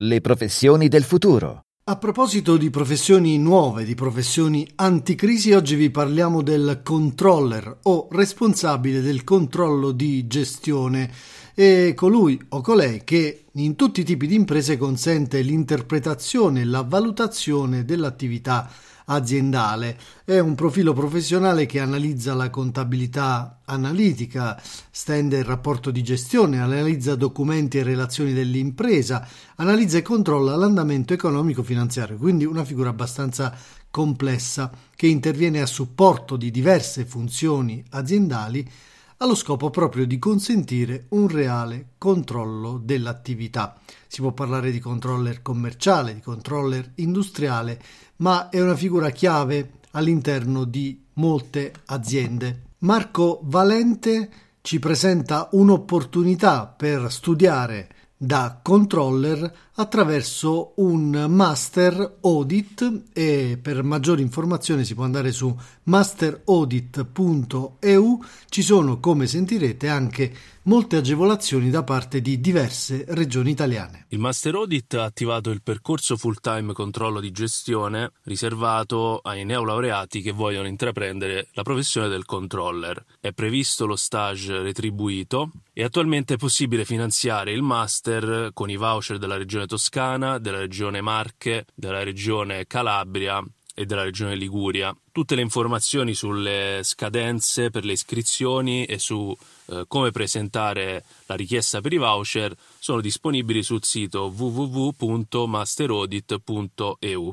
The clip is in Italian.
Le professioni del futuro. A proposito di professioni nuove, di professioni anticrisi, oggi vi parliamo del controller o responsabile del controllo di gestione e colui o colei che in tutti i tipi di imprese consente l'interpretazione e la valutazione dell'attività aziendale. È un profilo professionale che analizza la contabilità analitica, stende il rapporto di gestione, analizza documenti e relazioni dell'impresa, analizza e controlla l'andamento economico-finanziario, quindi una figura abbastanza complessa che interviene a supporto di diverse funzioni aziendali allo scopo proprio di consentire un reale controllo dell'attività. Si può parlare di controller commerciale, di controller industriale, ma è una figura chiave all'interno di molte aziende. Marco Valente ci presenta un'opportunità per studiare da controller attraverso un master audit e per maggiori informazioni si può andare su masteraudit.eu ci sono come sentirete anche molte agevolazioni da parte di diverse regioni italiane. Il Master Audit ha attivato il percorso full time controllo di gestione riservato ai neolaureati che vogliono intraprendere la professione del controller. È previsto lo stage retribuito e attualmente è possibile finanziare il master con i voucher della regione Toscana, della regione Marche, della regione Calabria e della regione Liguria. Tutte le informazioni sulle scadenze per le iscrizioni e su eh, come presentare la richiesta per i voucher sono disponibili sul sito www.masteraudit.eu.